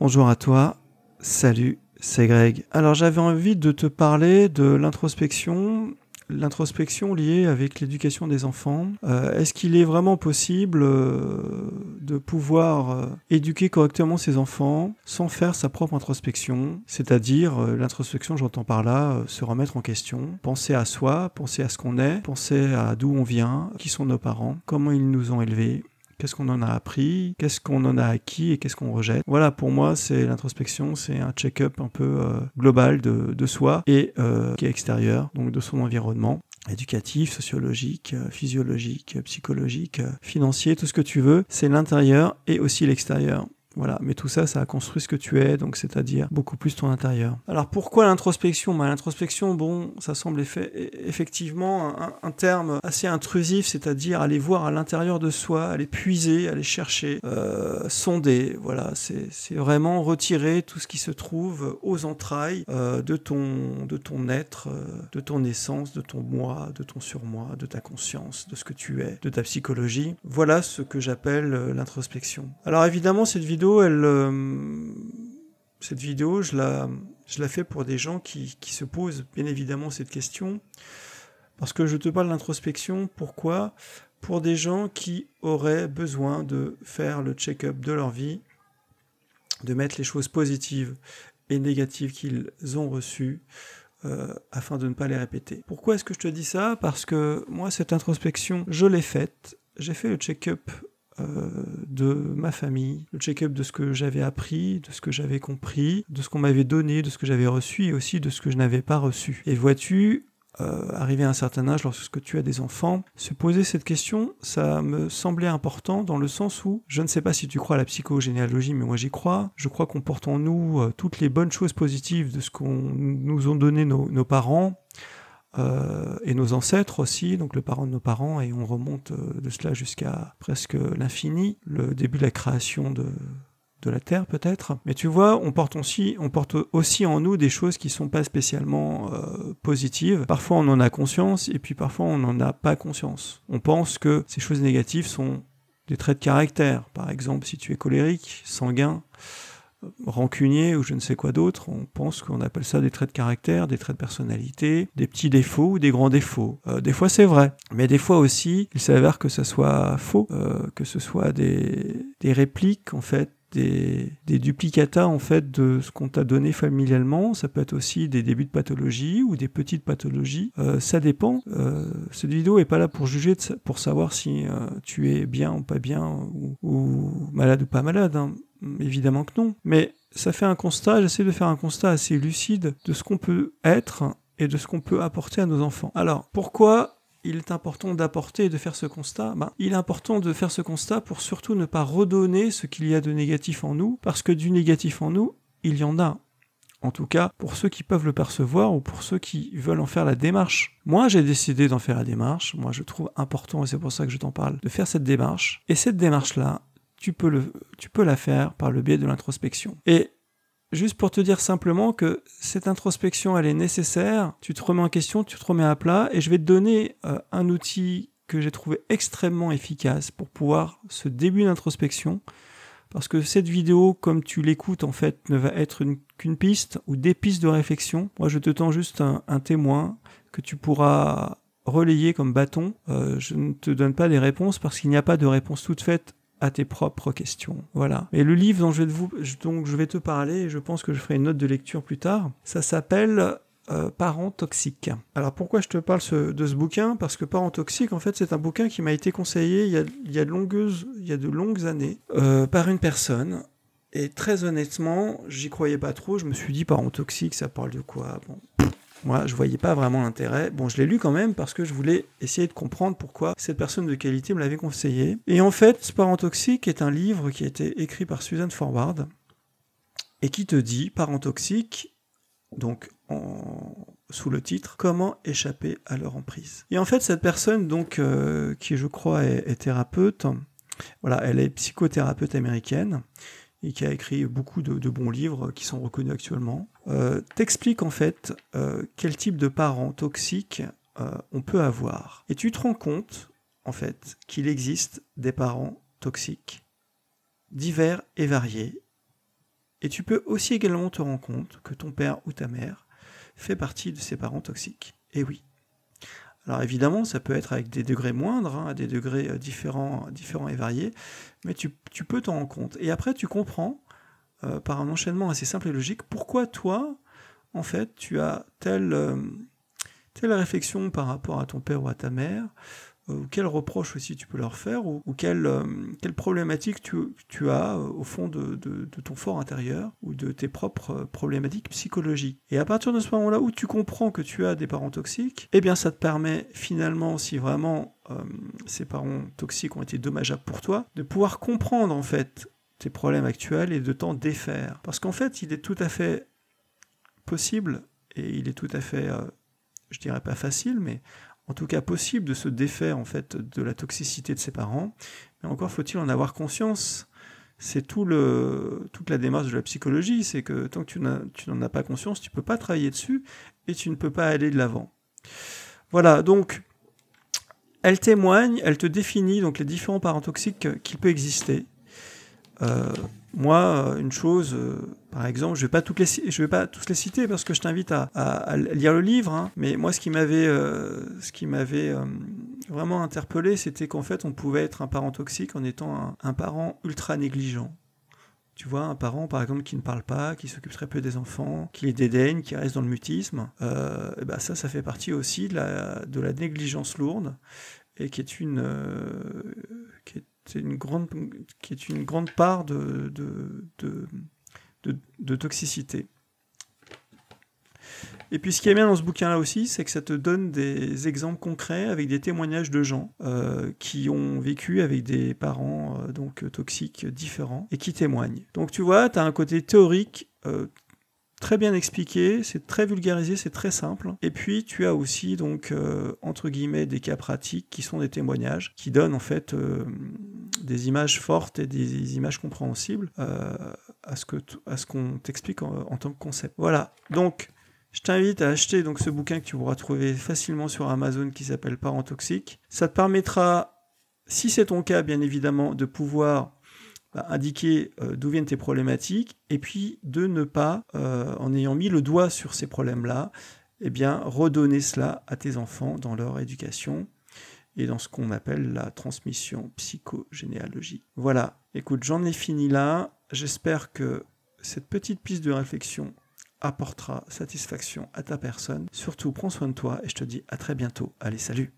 Bonjour à toi, salut, c'est Greg. Alors j'avais envie de te parler de l'introspection, l'introspection liée avec l'éducation des enfants. Euh, est-ce qu'il est vraiment possible euh, de pouvoir euh, éduquer correctement ses enfants sans faire sa propre introspection? C'est-à-dire, l'introspection, j'entends par là, se remettre en question, penser à soi, penser à ce qu'on est, penser à d'où on vient, qui sont nos parents, comment ils nous ont élevés, qu'est-ce qu'on en a appris, qu'est-ce qu'on en a acquis et qu'est-ce qu'on rejette? Voilà, pour moi, c'est l'introspection, c'est un check-up un peu euh, global de, soi et euh, qui est extérieur, donc de son environnement éducatif, sociologique, euh, physiologique, psychologique, financier, tout ce que tu veux. C'est l'intérieur et aussi l'extérieur. Voilà, mais tout ça, ça a construit ce que tu es, donc c'est-à-dire beaucoup plus ton intérieur. Alors pourquoi l'introspection? Bah, L'introspection, bon, ça semble effectivement un, terme assez intrusif, c'est-à-dire aller voir à l'intérieur de soi, aller puiser, aller chercher, euh, sonder. Voilà, c'est vraiment retirer tout ce qui se trouve aux entrailles euh, de, ton, de ton être, euh, de ton essence, de ton moi, de ton surmoi, de ta conscience, de ce que tu es, de ta psychologie. Voilà ce que j'appelle l'introspection. Alors évidemment, cette vidéo euh, cette vidéo, je la, je la fais pour des gens qui, se posent bien évidemment cette question. Parce que je te parle d'introspection, pourquoi? Pour des gens qui auraient besoin de faire le check-up de leur vie, de mettre les choses positives et négatives qu'ils ont reçues, euh, afin de ne pas les répéter. Pourquoi est-ce que je te dis ça? Parce que moi, cette introspection, je l'ai faite. J'ai fait le check-up de ma famille, le check-up de ce que j'avais appris, de ce que j'avais compris, de ce qu'on m'avait donné, de ce que j'avais reçu et aussi de ce que je n'avais pas reçu. Et vois-tu, euh, arrivé à un certain âge, lorsque tu as des enfants, se poser cette question, ça me semblait important dans le sens où, je ne sais pas si tu crois à la psychogénéalogie, mais moi j'y crois. Je crois qu'on porte en nous euh, toutes les bonnes choses positives de ce qu'on nous ont donné nos parents, euh, et nos ancêtres aussi, donc le parent de nos parents, et on remonte euh, de cela jusqu'à presque l'infini, le début de la création de, de la Terre peut-être. Mais tu vois, on porte aussi, on porte aussi en nous des choses qui sont pas spécialement euh, positives. Parfois on en a conscience et puis parfois on n'en a pas conscience. On pense que ces choses négatives sont des traits de caractère. Par exemple, si tu es colérique, sanguin, rancunier ou je ne sais quoi d'autre, on pense qu'on appelle ça des traits de caractère, des traits de personnalité, des petits défauts ou des grands défauts. Euh, des fois c'est vrai, mais des fois aussi il s'avère que ça soit faux, euh, que ce soit des, des répliques en fait des, des duplicata en fait de ce qu'on t'a donné familialement. Ça peut être aussi des débuts de pathologie ou des petites pathologies. Euh, ça dépend. Euh, cette vidéo est pas là pour juger, pour savoir si tu es bien ou pas bien ou, ou malade ou pas malade. Hein. Évidemment que non. Mais ça fait un constat, j'essaie de faire un constat assez lucide de ce qu'on peut être et de ce qu'on peut apporter à nos enfants. Alors, pourquoi il est important d'apporter et de faire ce constat? Ben, Il est important de faire ce constat pour surtout ne pas redonner ce qu'il y a de négatif en nous, parce que du négatif en nous, il y en a. En tout cas, pour ceux qui peuvent le percevoir ou pour ceux qui veulent en faire la démarche. Moi, j'ai décidé d'en faire la démarche. Moi, je trouve important, et c'est pour ça que je t'en parle, de faire cette démarche. Et cette démarche-là, tu peux, le, tu peux la faire par le biais de l'introspection. Et juste pour te dire simplement que cette introspection, elle est nécessaire, tu te remets en question, tu te remets à plat, et je vais te donner euh, un outil que j'ai trouvé extrêmement efficace pour pouvoir ce début d'introspection, parce que cette vidéo, comme tu l'écoutes, en fait, ne va être qu'une piste ou des pistes de réflexion. Moi, je te tends juste un, témoin que tu pourras relayer comme bâton. Euh, je ne te donne pas des réponses parce qu'il n'y a pas de réponse toute faite à tes propres questions. Voilà. Et le livre dont je vais, te parler, je pense que je ferai une note de lecture plus tard, ça s'appelle euh, Parents toxiques. Alors pourquoi je te parle de ce bouquin? Parce que Parents toxiques, en fait, c'est un bouquin qui m'a été conseillé il y a, de, longues années euh, par une personne. Et très honnêtement, j'y croyais pas trop. Je me suis dit, Parents toxiques, ça parle de quoi? Moi, je voyais pas vraiment l'intérêt. Bon, je l'ai lu quand même parce que je voulais essayer de comprendre pourquoi cette personne de qualité me l'avait conseillé. Et en fait, Parent toxique est un livre qui a été écrit par Suzanne Forward et qui te dit, Parent toxique, donc sous le titre Comment échapper à leur emprise. Et en fait, cette personne, donc, euh, qui je crois est, thérapeute, voilà, elle est psychothérapeute américaine et qui a écrit beaucoup de, bons livres qui sont reconnus actuellement, euh, t'explique en fait euh, quel type de parents toxiques euh, on peut avoir. Et tu te rends compte, en fait, qu'il existe des parents toxiques, divers et variés, Et tu peux aussi également te rendre compte que ton père ou ta mère fait partie de ces parents toxiques. Et oui. Alors évidemment, ça peut être avec des degrés moindres, hein, à des degrés différents, différents et variés, mais tu, peux t'en rendre compte. Et après, tu comprends, euh, par un enchaînement assez simple et logique, pourquoi toi, en fait, tu as telle, euh, telle réflexion par rapport à ton père ou à ta mère, euh, ou quels reproches aussi tu peux leur faire, ou, euh, quelle, problématique tu, as euh, au fond de, ton fort intérieur, ou de tes propres problématiques psychologiques? Et à partir de ce moment-là où tu comprends que tu as des parents toxiques, eh bien ça te permet finalement, si vraiment ces parents toxiques ont été dommageables pour toi, de pouvoir comprendre en fait tes problèmes actuels et de t'en défaire. Parce qu'en fait, il est tout à fait possible, et il est tout à fait, je dirais pas facile, mais en tout cas possible de se défaire en fait de la toxicité de ses parents, mais encore faut-il en avoir conscience. C'est tout le, toute la démarche de la psychologie, c'est que tant que tu n'en as pas conscience, tu ne peux pas travailler dessus et tu ne peux pas aller de l'avant. Voilà, donc elle témoigne, elle te définit donc les différents parents toxiques qu'il peut exister. Euh, moi, une chose, euh, par exemple, je ne vais, pas toutes les, je vais pas tous les citer parce que je t'invite à, lire le livre, hein. mais moi, ce qui m'avait, euh, ce qui m'avait vraiment interpellé, c'était qu'en fait, on pouvait être un parent toxique en étant un, parent ultra négligent. Tu vois, un parent, par exemple, qui ne parle pas, qui s'occupe très peu des enfants, qui les dédaigne, qui reste dans le mutisme, ben ça, ça fait partie aussi de la, négligence lourde et qui est une, c'est une grande, qui est une grande part de, de, toxicité. Et puis ce qui est bien dans ce bouquin-là aussi, c'est que ça te donne des exemples concrets avec des témoignages de gens euh, qui ont vécu avec des parents euh, donc toxiques différents et qui témoignent. Donc tu vois, tu as un côté théorique euh, très bien expliqué, c'est très vulgarisé, c'est très simple. Et puis tu as aussi donc entre guillemets des cas pratiques qui sont des témoignages qui donnent en fait des images fortes et des images compréhensibles euh, à ce qu'on t'explique en, tant que concept. Voilà. Donc je t'invite à acheter donc ce bouquin que tu pourras trouver facilement sur Amazon qui s'appelle Parents toxiques. Ça te permettra, si c'est ton cas bien évidemment, de pouvoir bah, indiquer euh, d'où viennent tes problématiques et puis de ne pas, euh, en ayant mis le doigt sur ces problèmes-là, eh bien redonner cela à tes enfants dans leur éducation et dans ce qu'on appelle la transmission psychogénéalogique. Voilà, écoute, j'en ai fini là. J'espère que cette petite piste de réflexion apportera satisfaction à ta personne. Surtout, prends soin de toi et je te dis à très bientôt. Allez, salut